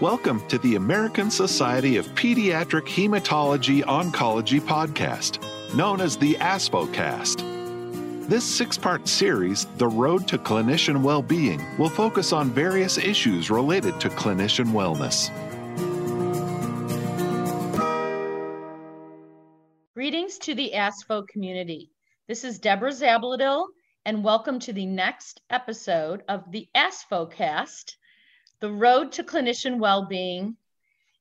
Welcome to the American Society of Pediatric Hematology Oncology podcast, known as the ASPHOcast. This six part series, The Road to Clinician Wellbeing, will focus on various issues related to clinician wellness. Greetings to the ASPHO community. This is Deborah Zabladil, and welcome to the next episode of the ASPHOcast the road to clinician well-being.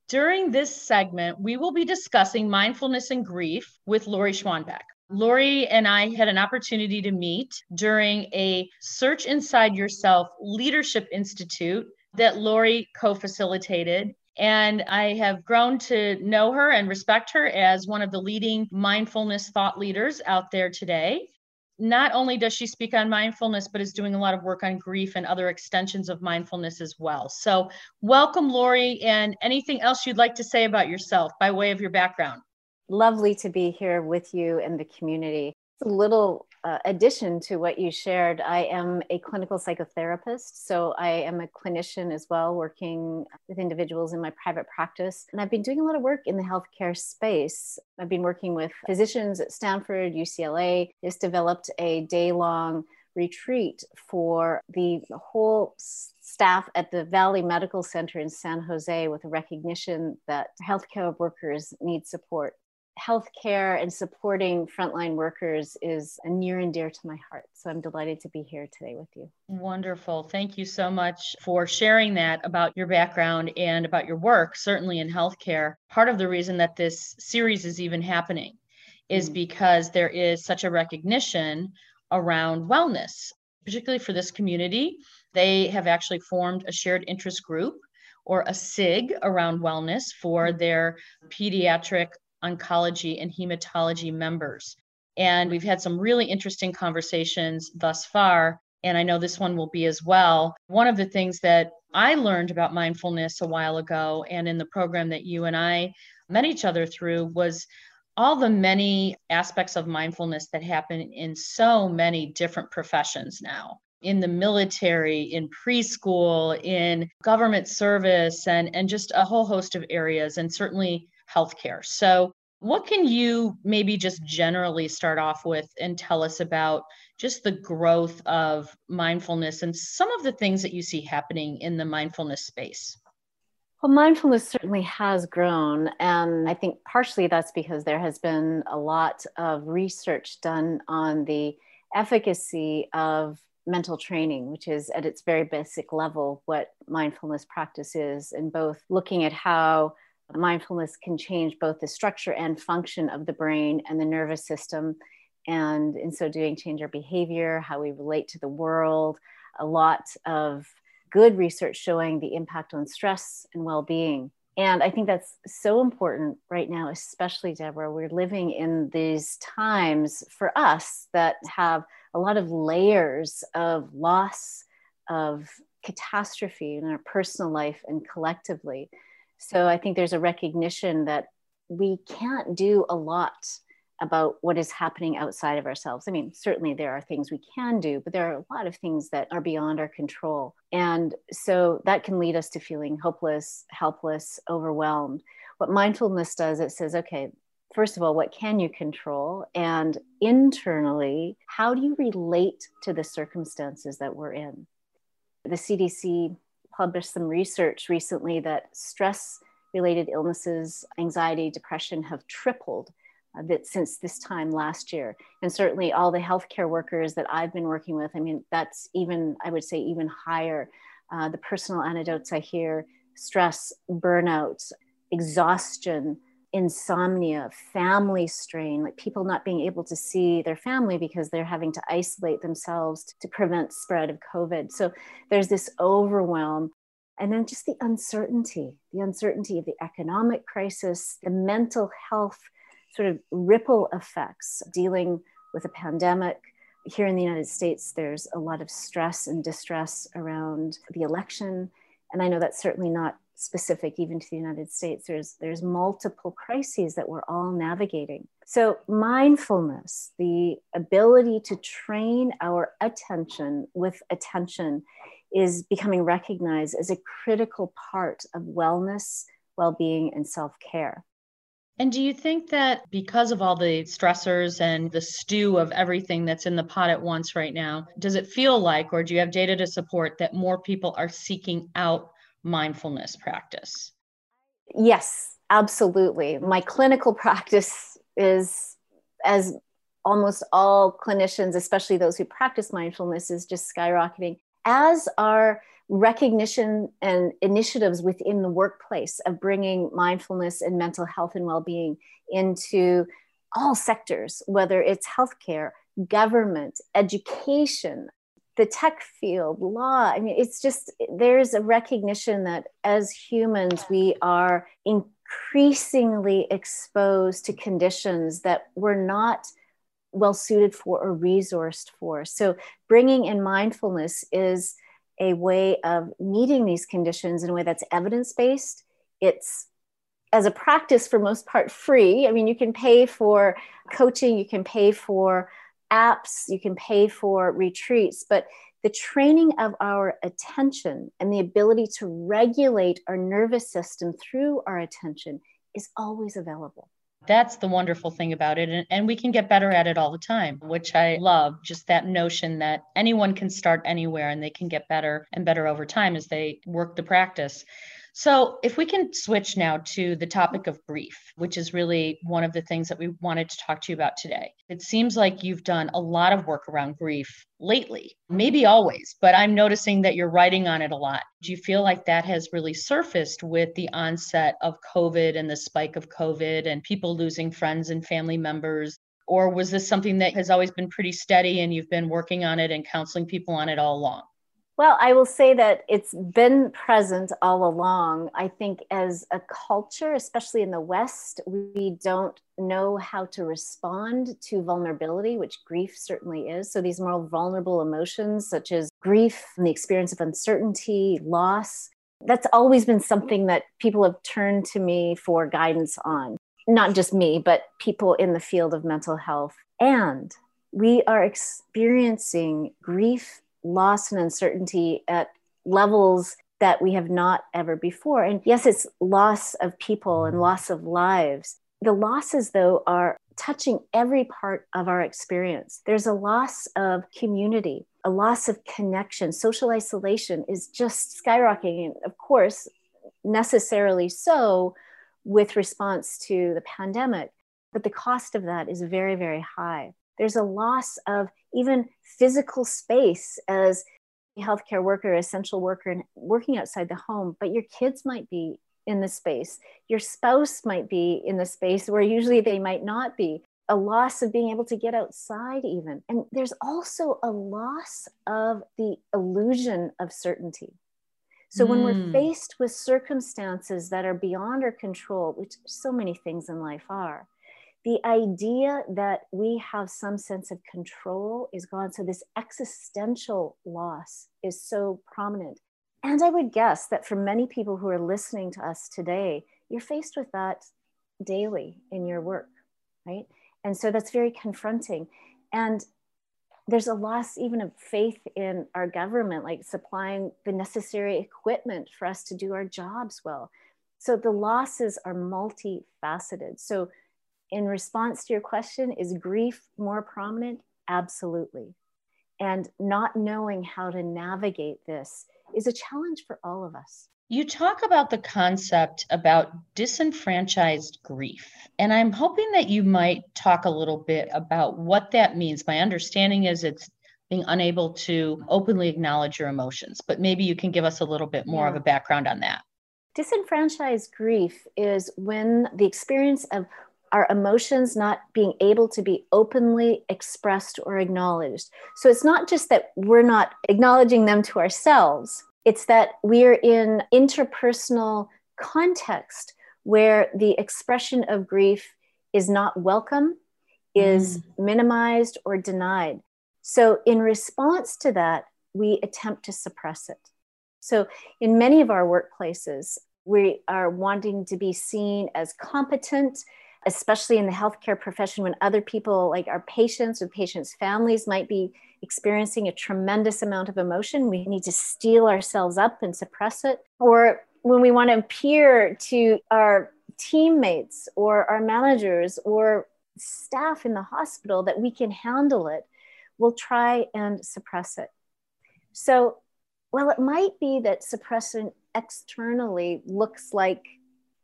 During this segment, we will be discussing mindfulness and grief with Lori Schwanbeck. Lori and I had an opportunity to meet during a Search Inside Yourself Leadership Institute that Lori co facilitated. And I have grown to know her and respect her as one of the leading mindfulness thought leaders out there today not only does she speak on mindfulness, but is doing a lot of work on grief and other extensions of mindfulness as well. So, welcome, Lori, and anything else you'd like to say about yourself by way of your background. Lovely to be here with you and the community. A little uh, addition to what you shared, I am a clinical psychotherapist. So I am a clinician as well, working with individuals in my private practice. And I've been doing a lot of work in the healthcare space. I've been working with physicians at Stanford, UCLA, just developed a day long retreat for the whole staff at the Valley Medical Center in San Jose with a recognition that healthcare workers need support healthcare and supporting frontline workers is near and dear to my heart. So I'm delighted to be here today with you. Wonderful. Thank you so much for sharing that about your background and about your work, certainly in healthcare. Part of the reason that this series is even happening is mm. because there is such a recognition around wellness, particularly for this community. They have actually formed a shared interest group or a SIG around wellness for their pediatric oncology and hematology members. And we've had some really interesting conversations thus far. And I know this one will be as well. One of the things that I learned about mindfulness a while ago and in the program that you and I met each other through was all the many aspects of mindfulness that happen in so many different professions now in the military, in preschool, in government service, and, and just a whole host of areas. And certainly healthcare. So, what can you maybe just generally start off with and tell us about just the growth of mindfulness and some of the things that you see happening in the mindfulness space? Well, mindfulness certainly has grown. And I think partially that's because there has been a lot of research done on the efficacy of mental training, which is at its very basic level what mindfulness practice is, and both looking at how mindfulness can change both the structure and function of the brain and the nervous system. And in so doing change our behavior how we relate to the world. A lot of good research showing the impact on stress and well-being. And i think that's so important right now especially deborah we're living in these times for us that have a lot of layers of loss of catastrophe in our personal life and collectively so I think there's a recognition that we can't do a lot about what is happening outside of ourselves. I mean, certainly there are things we can do, but there are a lot of things that are beyond our control. And so that can lead us to feeling hopeless, helpless, overwhelmed. What mindfulness does, it says, okay, first of all, what can you control? And internally, how do you relate to the circumstances that we're in? The CDC published some research recently that stress related illnesses, anxiety, depression have tripled uh, that since this time last year. And certainly all the healthcare workers that I've been working with, I mean, that's even, I would say, even higher. Uh, the personal anecdotes I hear stress, burnout, exhaustion, insomnia, family strain, like people not being able to see their family because they're having to isolate themselves to prevent spread of COVID. So there's this overwhelm. And then just the uncertainty, the uncertainty of the economic crisis, the mental health sort of ripple effects dealing with a pandemic. Here in the United States, there's a lot of stress and distress around the election. And I know that's certainly not specific even to the United States. There's there's multiple crises that we're all navigating. So mindfulness, the ability to train our attention with attention is becoming recognized as a critical part of wellness, well being, and self care. And do you think that because of all the stressors and the stew of everything that's in the pot at once right now, does it feel like, or do you have data to support that more people are seeking out mindfulness practice? Yes, absolutely. My clinical practice is, as almost all clinicians, especially those who practice mindfulness, is just skyrocketing, as are recognition and initiatives within the workplace of bringing mindfulness and mental health and well-being into all sectors whether it's healthcare government education the tech field law i mean it's just there's a recognition that as humans we are increasingly exposed to conditions that we're not well suited for or resourced for so bringing in mindfulness is a way of meeting these conditions in a way that's evidence based. It's as a practice for most part free. I mean, you can pay for coaching, you can pay for apps, you can pay for retreats, but the training of our attention and the ability to regulate our nervous system through our attention is always available. That's the wonderful thing about it. And, and we can get better at it all the time, which I love. Just that notion that anyone can start anywhere and they can get better and better over time as they work the practice. So, if we can switch now to the topic of grief, which is really one of the things that we wanted to talk to you about today. It seems like you've done a lot of work around grief lately, maybe always, but I'm noticing that you're writing on it a lot. Do you feel like that has really surfaced with the onset of COVID and the spike of COVID and people losing friends and family members? Or was this something that has always been pretty steady and you've been working on it and counseling people on it all along? Well, I will say that it's been present all along. I think as a culture, especially in the West, we don't know how to respond to vulnerability, which grief certainly is. So, these more vulnerable emotions, such as grief and the experience of uncertainty, loss, that's always been something that people have turned to me for guidance on. Not just me, but people in the field of mental health. And we are experiencing grief loss and uncertainty at levels that we have not ever before. And yes, it's loss of people and loss of lives. The losses, though, are touching every part of our experience. There's a loss of community, a loss of connection. Social isolation is just skyrocketing. And of course, necessarily so with response to the pandemic. But the cost of that is very, very high. There's a loss of even physical space as a healthcare worker, essential worker, and working outside the home, but your kids might be in the space. Your spouse might be in the space where usually they might not be. A loss of being able to get outside, even. And there's also a loss of the illusion of certainty. So when we're hmm. faced with circumstances that are beyond our control, which so many things in life are, the idea that we have some sense of control is gone. So, this existential loss is so prominent. And I would guess that for many people who are listening to us today, you're faced with that daily in your work, right? And so that's very confronting. And there's a loss even of faith in our government, like supplying the necessary equipment for us to do our jobs well. So the losses are multifaceted. So in response to your question, is grief more prominent? Absolutely. And not knowing how to navigate this is a challenge for all of us. You talk about the concept about disenfranchised grief. And I'm hoping that you might talk a little bit about what that means. My understanding is it's being unable to openly acknowledge your emotions, but maybe you can give us a little bit more yeah. of a background on that. Disenfranchised grief is when the experience of our emotions not being able to be openly expressed or acknowledged. So it's not just that we're not acknowledging them to ourselves, it's that we're in interpersonal context where the expression of grief is not welcome, is mm. minimized or denied. So, in response to that, we attempt to suppress it. So, in many of our workplaces, we are wanting to be seen as competent, especially in the healthcare profession when other people like our patients or patients' families might be experiencing a tremendous amount of emotion. We need to steel ourselves up and suppress it. Or when we want to appear to our teammates or our managers or staff in the hospital that we can handle it, we'll try and suppress it. So, well, it might be that suppressing externally looks like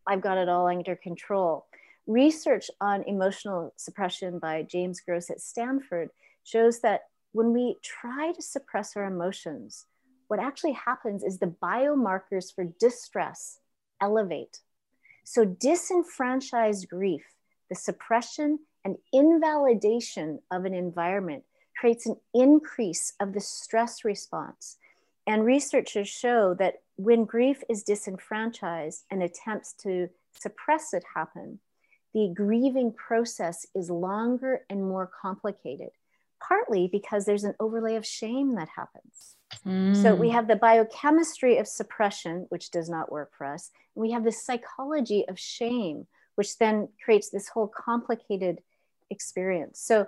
I've got it all under control. Research on emotional suppression by James Gross at Stanford shows that when we try to suppress our emotions, what actually happens is the biomarkers for distress elevate. So, disenfranchised grief, the suppression and invalidation of an environment, creates an increase of the stress response. And researchers show that when grief is disenfranchised and attempts to suppress it happen, the grieving process is longer and more complicated partly because there's an overlay of shame that happens. Mm. So we mm. have the biochemistry of suppression, which does not work for us. And we have the psychology of shame, which then creates this whole complicated experience. So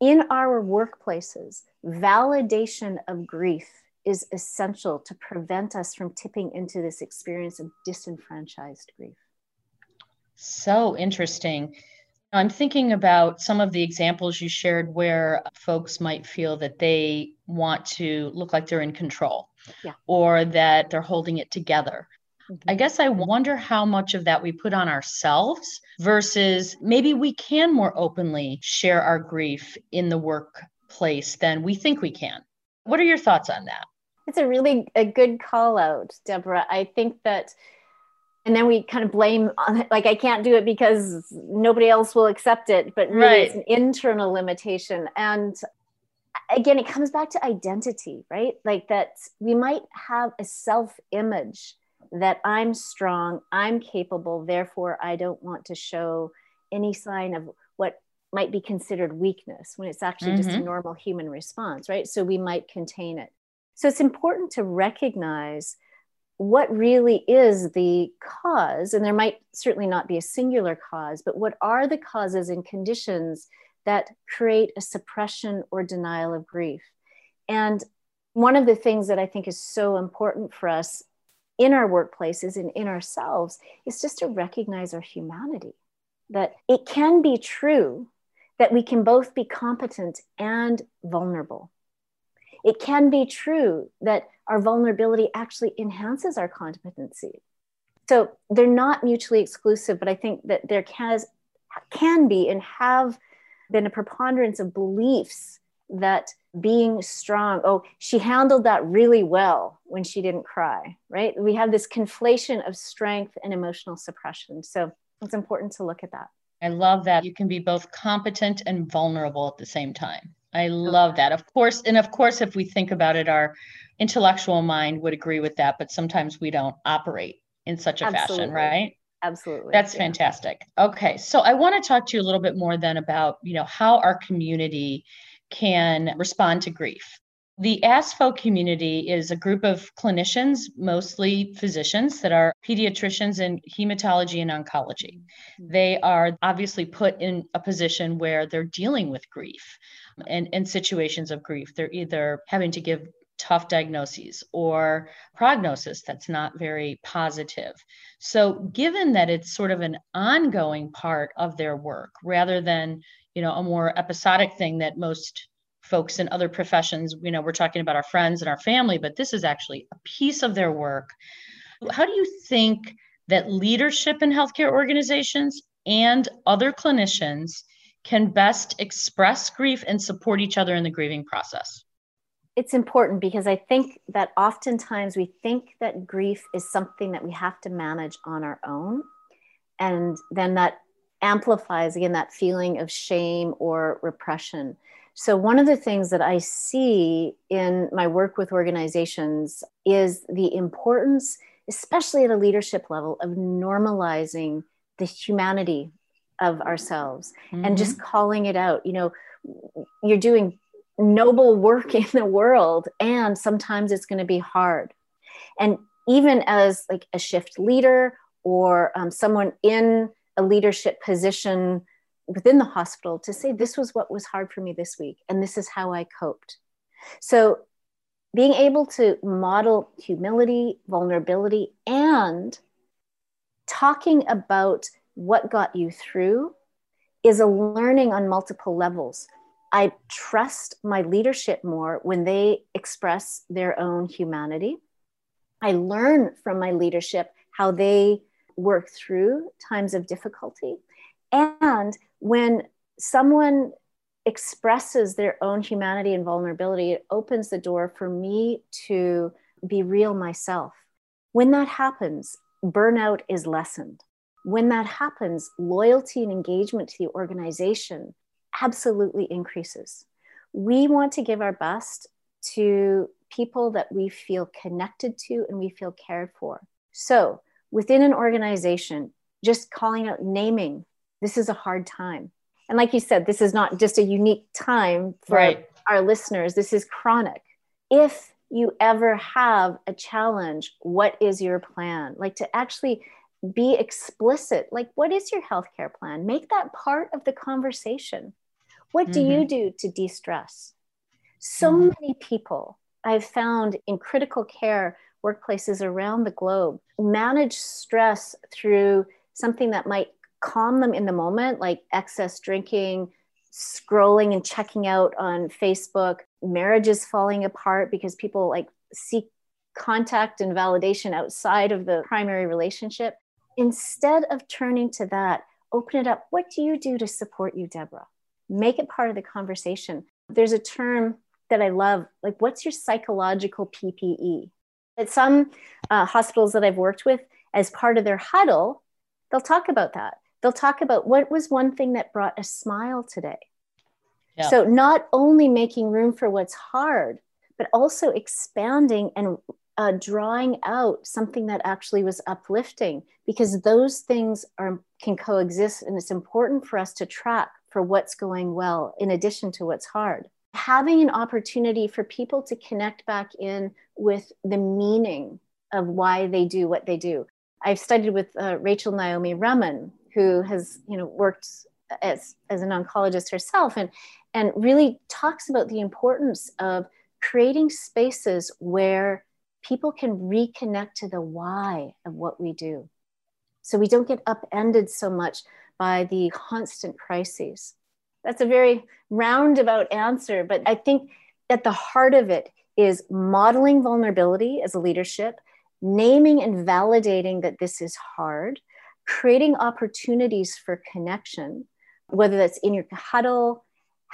in our workplaces, validation of grief is essential to prevent us from tipping into this experience of disenfranchised grief. So interesting. I'm thinking about some of the examples you shared where folks might feel that they want to look like they're in control yeah. or that they're holding it together. Mm-hmm. I guess I wonder how much of that we put on ourselves versus maybe we can more openly share our grief in the workplace than we think we can. What are your thoughts on that? It's a really a good call out, Deborah. I think that and then we kind of blame like i can't do it because nobody else will accept it but really right. it's an internal limitation and again it comes back to identity right like that we might have a self image that i'm strong i'm capable therefore i don't want to show any sign of what might be considered weakness when it's actually mm-hmm. just a mm-hmm. normal human response right so we might contain it so it's important to recognize what really is the cause, and there might certainly not be a singular cause, but what are the causes and conditions that create a suppression or denial of grief? And one of the things that I think is so important for us in our workplaces and in ourselves is just to recognize our humanity. That it can be true that we can both be competent and vulnerable. It can be true that our vulnerability actually enhances our competency. So they're not mutually exclusive, but I think that there can, can be and have been a preponderance of beliefs that being strong, oh, she handled that really well when she didn't cry, right? We have this conflation of strength and emotional suppression. So it's important to look at that. I love that. You can be both competent and vulnerable at the same time. I love that. Of course, and of course, if we think about it, our intellectual mind would agree with that, but sometimes we don't operate in such a Absolutely. fashion, right? Absolutely. That's yeah. fantastic. Okay. So I want to talk to you a little bit more then about, you know, how our community can respond to grief. The ASPHO community is a group of clinicians, mostly physicians, that are pediatricians in hematology and oncology. Mm-hmm. They are obviously put in a position where they're dealing with grief and, in situations of grief. They're either having to give tough diagnoses or prognosis that's not very positive. So given that it's sort of an ongoing part of their work rather than, you know, a more episodic thing that most folks in other professions, you know, we're talking about our friends and our family, but this is actually a piece of their work. How do you think that leadership in healthcare organizations and other clinicians can best express grief and support each other in the grieving process? It's important because I think that oftentimes we think that grief is something that we have to manage on our own. And then that amplifies again that feeling of shame or repression. So, one of the things that I see in my work with organizations is the importance, especially at a leadership level, of normalizing the humanity of ourselves mm-hmm. and just mm-hmm. calling it out. You know, you're doing noble work in the world, and sometimes it's going to be hard. And even as like a shift leader or um, someone in a leadership position within the hospital to say, this was what was hard for me this week, and this is how I coped. So, being able to model humility, vulnerability, and talking about what got you through is a learning on multiple levels. I trust my leadership more when they express their own humanity. I learn from my leadership how they work through times of difficulty. And when someone expresses their own humanity and vulnerability, it opens the door for me to be real myself. When that happens, burnout is lessened. When that happens, loyalty and engagement to the organization absolutely increases. We want to give our best to people that we feel connected to and we feel cared for. So, within an organization, just calling out, naming, this is a hard time. And like you said, this is not just a unique time for right. our listeners, this is chronic. If you ever have a challenge, what is your plan? Like to actually be explicit, like, what is your healthcare plan? Make that part of the conversation. What do mm-hmm. you do to de stress? So mm-hmm. many people I've found in critical care workplaces around the globe manage stress through something that might calm them in the moment, like excess drinking, scrolling and checking out on Facebook, marriages falling apart because people like seek contact and validation outside of the primary relationship. Instead of turning to that, open it up. What do you do to support you, Deborah? Make it part of the conversation. There's a term that I love, like, what's your psychological PPE? At some uh, hospitals that I've worked with, as part of their huddle, they'll talk about that. They'll talk about what was one thing that brought a smile today. Yeah. So, not only making room for what's hard, but also expanding and uh, drawing out something that actually was uplifting because those things are can coexist and it's important for us to track for what's going well in addition to what's hard. Having an opportunity for people to connect back in with the meaning of why they do what they do. I've studied with uh, rachel naomi remen who has you know worked as, as an oncologist herself and and really talks about the importance of creating spaces where people can reconnect to the why of what we do. So we don't get upended so much by the constant crises. That's a very roundabout answer, but I think at the heart of it is modeling vulnerability as a leadership, naming and validating that this is hard, creating opportunities for connection, whether that's in your huddle,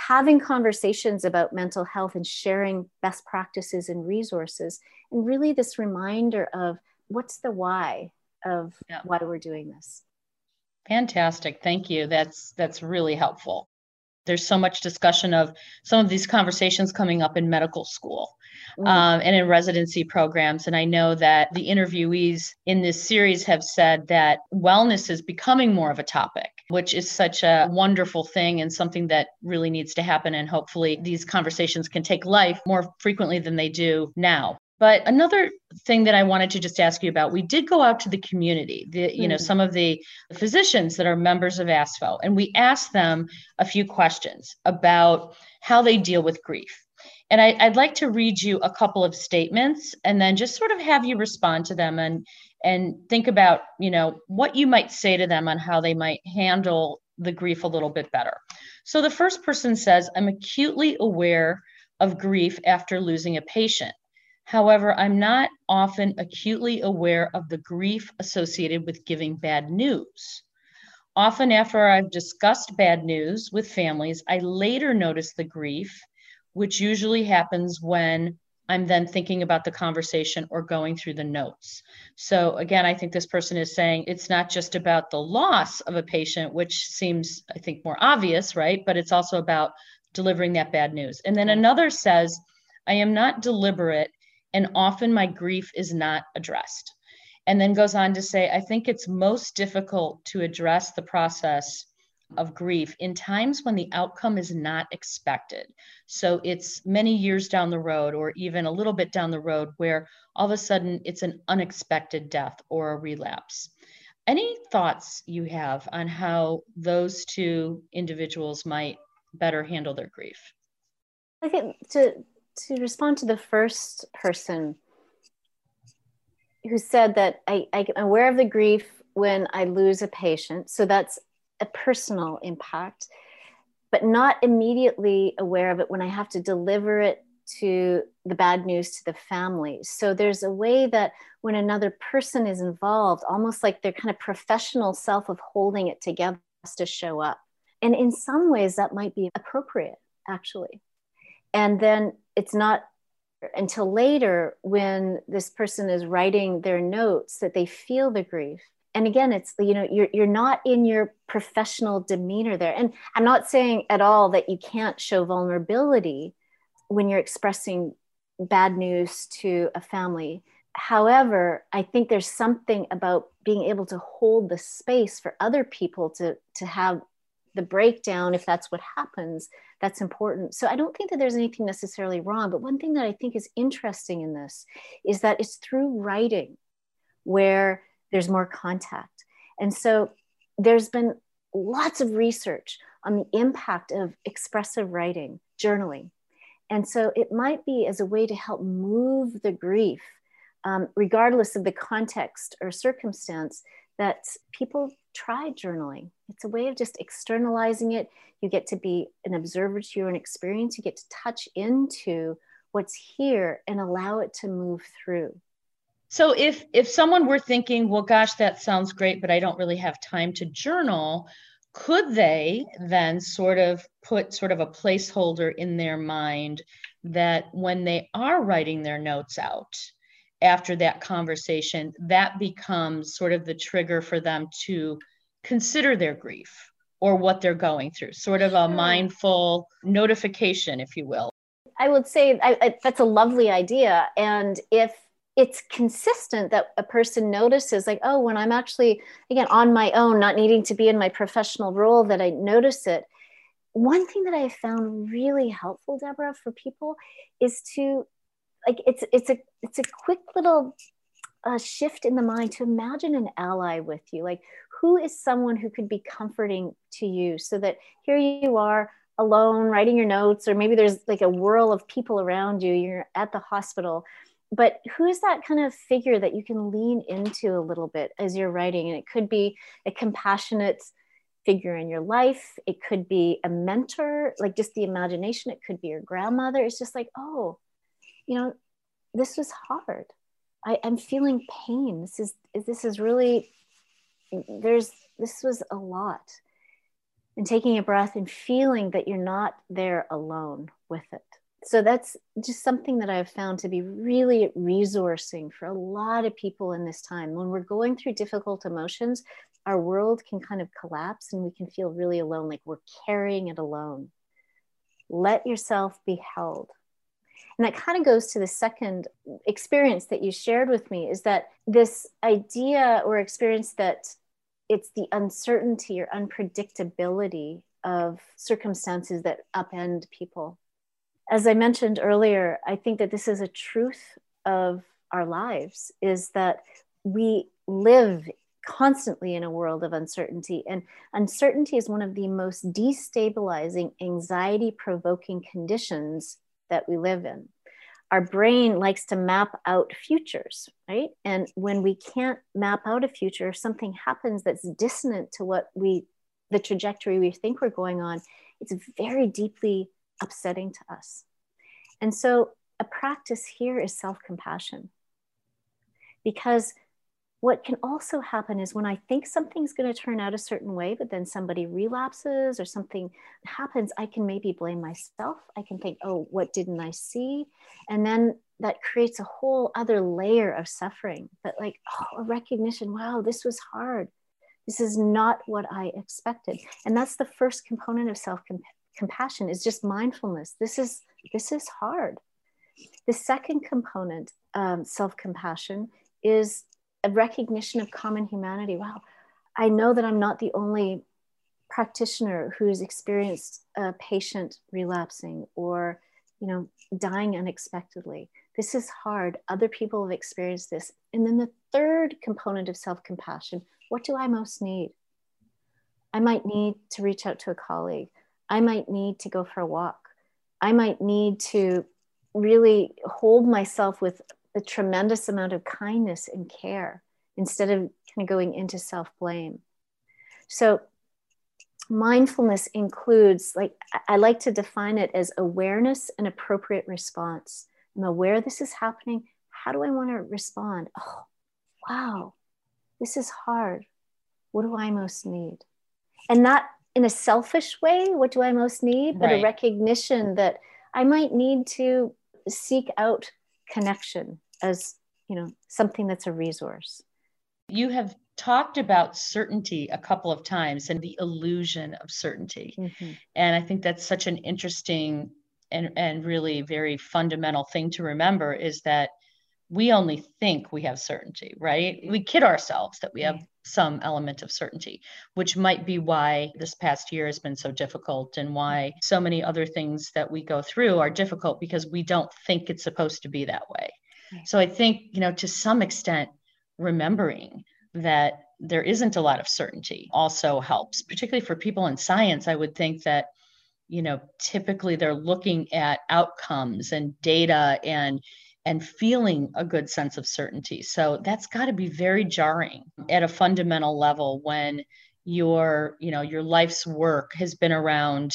having conversations about mental health and sharing best practices and resources and really this reminder of what's the why of yeah. why we're doing this. Fantastic. Thank you. That's that's really helpful. There's so much discussion of some of these conversations coming up in medical school mm-hmm. um, and in residency programs. And I know that the interviewees in this series have said that wellness is becoming more of a topic, which is such a wonderful thing and something that really needs to happen. And hopefully, these conversations can take life more frequently than they do now. But another thing that I wanted to just ask you about, we did go out to the community, the, you know, mm-hmm. some of the physicians that are members of ASPHO, and we asked them a few questions about how they deal with grief. And I, would like to read you a couple of statements and then just sort of have you respond to them and and think about, you know, what you might say to them on how they might handle the grief a little bit better. So the first person says, I'm acutely aware of grief after losing a patient. However, I'm not often acutely aware of the grief associated with giving bad news. Often, after I've discussed bad news with families, I later notice the grief, which usually happens when I'm then thinking about the conversation or going through the notes. So, again, I think this person is saying it's not just about the loss of a patient, which seems, I think, more obvious, right? But it's also about delivering that bad news. And then another says, I am not deliberate and often my grief is not addressed. And then goes on to say, I think it's most difficult to address the process of grief in times when the outcome is not expected. So it's many years down the road, or even a little bit down the road, where all of a sudden it's an unexpected death or a relapse. Any thoughts you have on how those two individuals might better handle their grief? I think to to respond to the first person who said that I, I'm aware of the grief when I lose a patient. So that's a personal impact, but not immediately aware of it when I have to deliver it to the bad news to the family. So there's a way that when another person is involved, almost like their kind of professional self of holding it together has to show up. And in some ways, that might be appropriate, actually. And then it's not until later when this person is writing their notes that they feel the grief and again it's you know you're, you're not in your professional demeanor there. And i'm not saying at all that you can't show vulnerability when you're expressing bad news to a family. However i think there's something about being able to hold the space for other people to to have the breakdown if that's what happens that's important. So i don't think that there's anything necessarily wrong but one thing that i think is interesting in this is that it's through writing where there's more contact and so there's been lots of research on the impact of expressive writing journaling and so it might be as a way to help move the grief um, regardless of the context or circumstance that people try journaling. It's a way of just externalizing it. You get to be an observer to your own experience. You get to touch into what's here and allow it to move through. So if if someone were thinking, well, gosh, that sounds great, but I don't really have time to journal, could they then sort of put sort of a placeholder in their mind that when they are writing their notes out, after that conversation, that becomes sort of the trigger for them to consider their grief or what they're going through, sort of a mindful notification, if you will. I would say I, I, that's a lovely idea. And if it's consistent that a person notices, like, oh, when I'm actually, again, on my own, not needing to be in my professional role, that I notice it. One thing that I found really helpful, Deborah, for people is to like it's it's a it's a quick little uh, shift in the mind to imagine an ally with you like who is someone who could be comforting to you so that here you are alone writing your notes or maybe there's like a whirl of people around you you're at the hospital but who is that kind of figure that you can lean into a little bit as you're writing and it could be a compassionate figure in your life it could be a mentor like just the imagination it could be your grandmother it's just like oh you know, this was hard. I, am feeling pain. This is this is really there's this was a lot. And taking a breath and feeling that you're not there alone with it. So that's just something that I've found to be really resourcing for a lot of people in this time. When we're going through difficult emotions, our world can kind of collapse and we can feel really alone, like we're carrying it alone. Let yourself be held and that kind of goes to the second experience that you shared with me is that this idea or experience that it's the uncertainty or unpredictability of circumstances that upend people. As I mentioned earlier, I think that this is a truth of our lives is that we live constantly in a world of uncertainty and uncertainty is one of the most destabilizing anxiety provoking conditions that we live in. Our brain likes to map out futures, right? And when we can't map out a future, if something happens that's dissonant to what we, the trajectory we think we're going on, it's very deeply upsetting to us. And so a practice here is self compassion. Because what can also happen is when I think something's going to turn out a certain way, but then somebody relapses or something happens, I can maybe blame myself. I can think, oh, what didn't I see? And then that creates a whole other layer of suffering. But like, oh, a recognition, wow, this was hard. This is not what I expected. And that's the first component of self compassion is just mindfulness. This is this is hard. The second component, um, self compassion, is a recognition of common humanity. Wow, I know that I'm not the only practitioner who's experienced a patient relapsing or you know dying unexpectedly this is hard other people have experienced this and then the third component of self-compassion what do I most need? I might need to reach out to a colleague. I might need to go for a walk. I might need to really hold myself with a tremendous amount of kindness and care instead of kind of going into self blame. So, mindfulness includes, like, I like to define it as awareness and appropriate response. I'm aware this is happening. How do I want to respond? Oh, wow, this is hard. What do I most need? And not in a selfish way, what do I most need, but right. a recognition that I might need to seek out connection as, you know, something that's a resource. You have talked about certainty a couple of times and the illusion of certainty. Mm-hmm. And I think that's such an interesting and, and really very fundamental thing to remember is that we only think we have certainty, right? We kid ourselves that we have some element of certainty, which might be why this past year has been so difficult and why so many other things that we go through are difficult because we don't think it's supposed to be that way. So I think, you know, to some extent, remembering that there isn't a lot of certainty also helps, particularly for people in science. I would think that you know typically they're looking at outcomes and data and and feeling a good sense of certainty. So that's got to be very jarring at a fundamental level when your, you know, your life's work has been around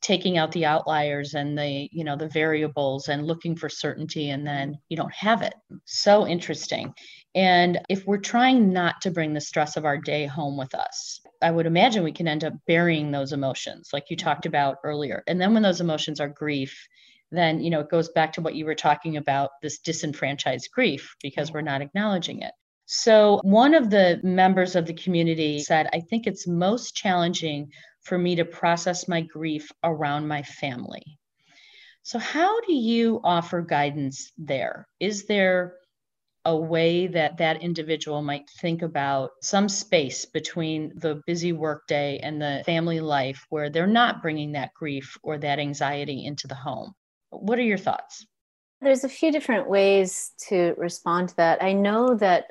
taking out the outliers and the you know the variables and looking for certainty and then you don't have it. So interesting. And if we're trying not to bring the stress of our day home with us i would imagine we can end up burying those emotions like you talked about earlier. And then when those emotions are grief then you know it goes back to what you were talking about this disenfranchised grief because we're not acknowledging it. So one of the members of the community said i think it's most challenging for me to process my grief around my family. So how do you offer guidance there? Is there a way that that individual might think about some space between the busy workday and the family life where they're not bringing that grief or that anxiety into the home what are your thoughts? There's a few different ways to respond to that. I know that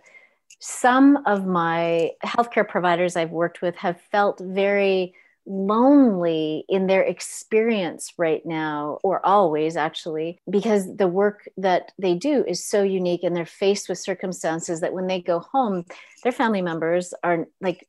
some of my healthcare providers I've worked with have felt very lonely in their experience right now, or always actually, because the work that they do is so unique and they're faced with circumstances that when they go home, their family members are like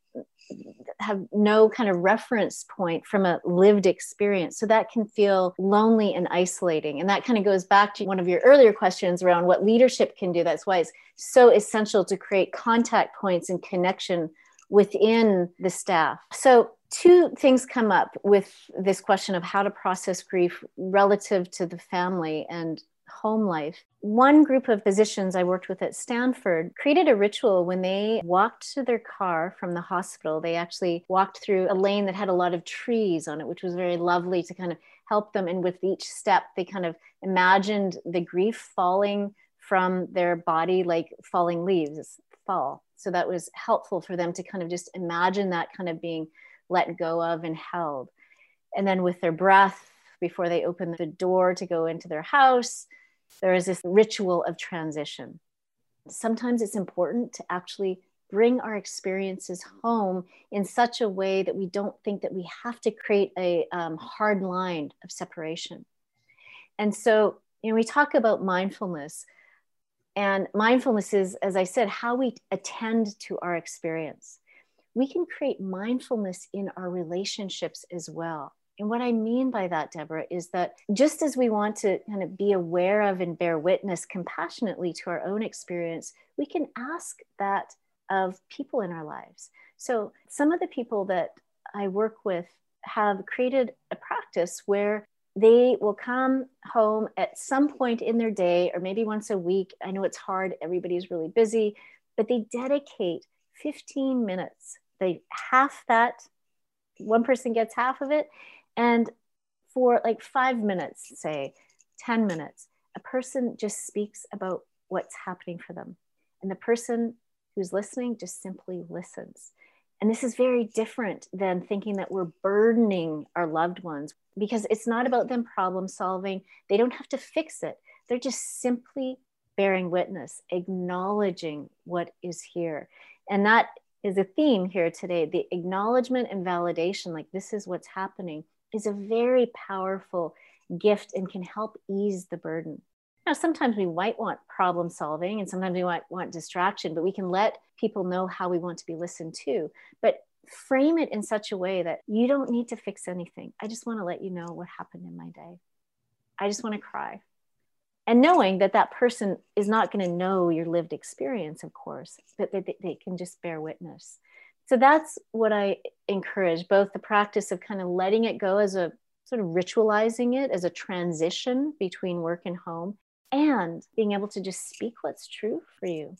have no kind of reference point from a lived experience. So that can feel lonely and isolating. And that kind of goes back to one of your earlier questions around what leadership can do. That's why it's so essential to create contact points and connection within the staff. So two things come up with this question of how to process grief relative to the family and home life. One group of physicians I worked with at Stanford created a ritual when they walked to their car from the hospital. They actually walked through a lane that had a lot of trees on it, which was very lovely to kind of help them. And with each step, they kind of imagined the grief falling from their body like falling leaves fall. So that was helpful for them to kind of just imagine that kind of being let go of and held. And then with their breath, before they open the door to go into their house, there is this ritual of transition. Sometimes it's important to actually bring our experiences home in such a way that we don't think that we have to create a um, hard line of separation. And so, you know, we talk about mindfulness, and mindfulness is, as I said, how we attend to our experience. We can create mindfulness in our relationships as well. And what I mean by that, Deborah, is that just as we want to kind of be aware of and bear witness compassionately to our own experience, we can ask that of people in our lives. So, some of the people that I work with have created a practice where they will come home at some point in their day or maybe once a week. I know it's hard, everybody's really busy, but they dedicate 15 minutes. They half that, one person gets half of it, and for like five minutes, say 10 minutes, a person just speaks about what's happening for them. And the person who's listening just simply listens. And this is very different than thinking that we're burdening our loved ones because it's not about them problem solving. They don't have to fix it. They're just simply bearing witness, acknowledging what is here. And that is a theme here today. The acknowledgement and validation, like this is what's happening, is a very powerful gift and can help ease the burden. Now, sometimes we might want problem solving and sometimes we might want distraction, but we can let people know how we want to be listened to. But frame it in such a way that you don't need to fix anything. I just want to let you know what happened in my day. I just want to cry. And knowing that that person is not going to know your lived experience, of course, but that they, they can just bear witness. So that's what I encourage both the practice of kind of letting it go as a sort of ritualizing it as a transition between work and home, and being able to just speak what's true for you.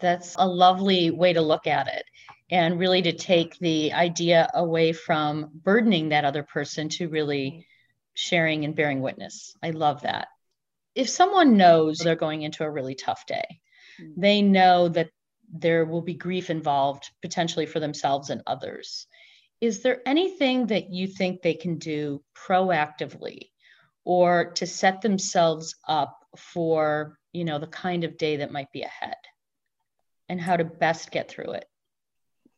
That's a lovely way to look at it. And really to take the idea away from burdening that other person to really sharing and bearing witness. I love that. If someone knows they're going into a really tough day, mm-hmm. they know that there will be grief involved potentially for themselves and others. Is there anything that you think they can do proactively or to set themselves up for, you know, the kind of day that might be ahead and how to best get through it?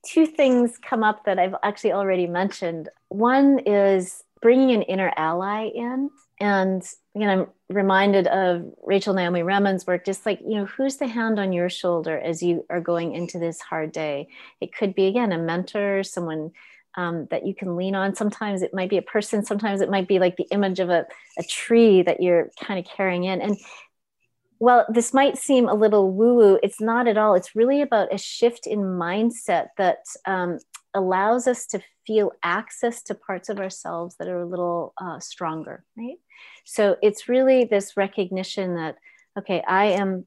Two things come up that I've actually already mentioned. One is bringing an inner ally in and you know i'm reminded of rachel naomi remen's work just like you know who's the hand on your shoulder as you are going into this hard day? It could be again a mentor someone um, that you can lean on. Sometimes it might be a person sometimes it might be like the image of a, a tree that you're kind of carrying in. And well this might seem a little woo woo it's not at all. It's really about a shift in mindset that um, allows us to feel access to parts of ourselves that are a little uh, stronger, right? So it's really this recognition that, okay, I am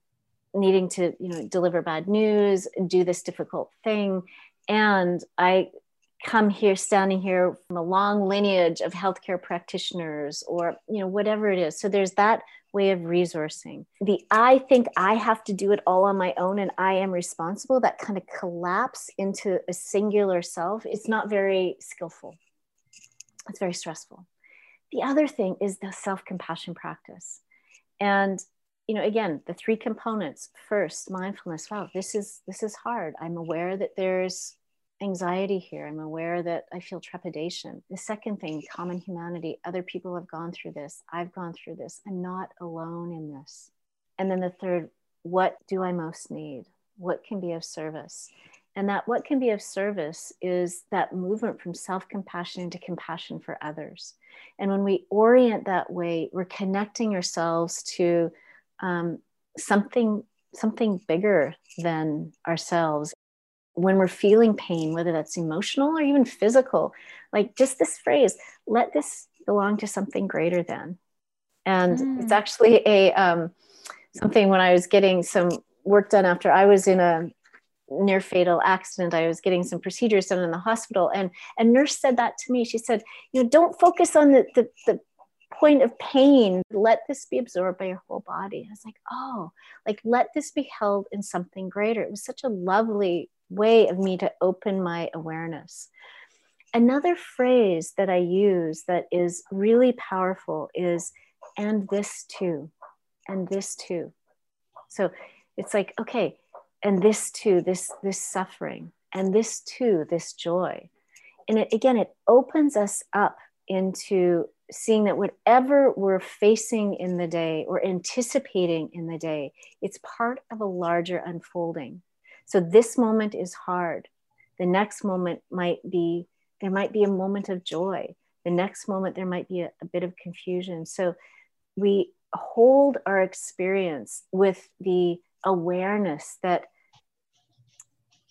needing to, you know, deliver bad news, do this difficult thing, and I come here standing here from a long lineage of healthcare practitioners or you know whatever it is so there's that way of resourcing. The I think I have to do it all on my own and I am responsible, that kind of collapse into a singular self, it's not very skillful. It's very stressful. The other thing is the self compassion practice. And you know again the three components first mindfulness wow this is this is hard i'm aware that there's anxiety here. I'm aware that I feel trepidation. The second thing, common humanity. Other people have gone through this. I've gone through this. I'm not alone in this. And then the third, what do I most need? What can be of service? And that what can be of service is that movement from self compassion into compassion for others. And when we orient that way, we're connecting ourselves to um, something something bigger than ourselves when we're feeling pain, whether that's emotional or even physical, like just this phrase, let this belong to something greater than. And mm. it's actually a um, something when I was getting some work done after I was in a near fatal accident. I was getting some procedures done in the hospital, and a nurse said that to me. She said, "You know, don't focus on the the, the point of pain. Let this be absorbed by your whole body." I was like, "Oh, like let this be held in something greater." It was such a lovely way of me to open my awareness. Another phrase that I use that is really powerful is, and this too, and this too. So it's like, okay, and this too, this, this suffering, and this too, this joy. And it, again, it opens us up into seeing that whatever we're facing in the day or anticipating in the day, it's part of a larger unfolding. So this moment is hard. The next moment might be, there might be a moment of joy. The next moment, there might be a, a bit of confusion. So we hold our experience with the awareness that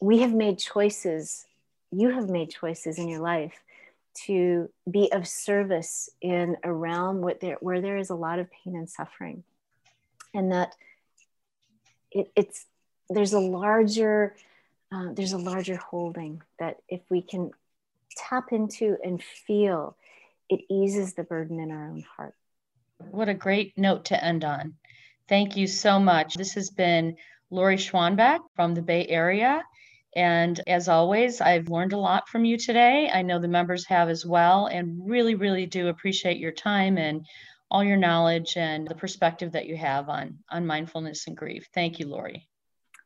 we have made choices, you have made choices in your life to be of service in a realm where there, where there is a lot of pain and suffering. And that it, it's there's a larger uh, there's a larger holding that if we can tap into and feel it eases the burden in our own heart. What a great note to end on. Thank you so much. This has been lori schwanbeck from the bay area. And as always i've learned a lot from you today. I know the members have as well. And really really do appreciate your time and all your knowledge and the perspective that you have on on mindfulness and grief. Thank you lori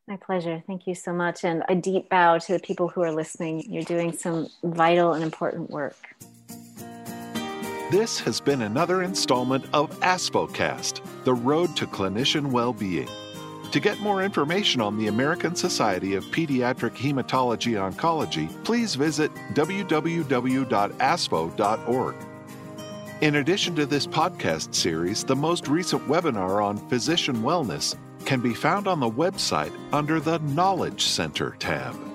My pleasure. Thank you so much. And a deep bow to the people who are listening. You're doing some vital and important work. This has been another installment of ASPHOcast, the road to clinician well-being. To get more information on the American Society of Pediatric Hematology Oncology, please visit www.aspho.org. In addition to this podcast series, the most recent webinar on physician wellness can be found on the website under the Knowledge Center tab.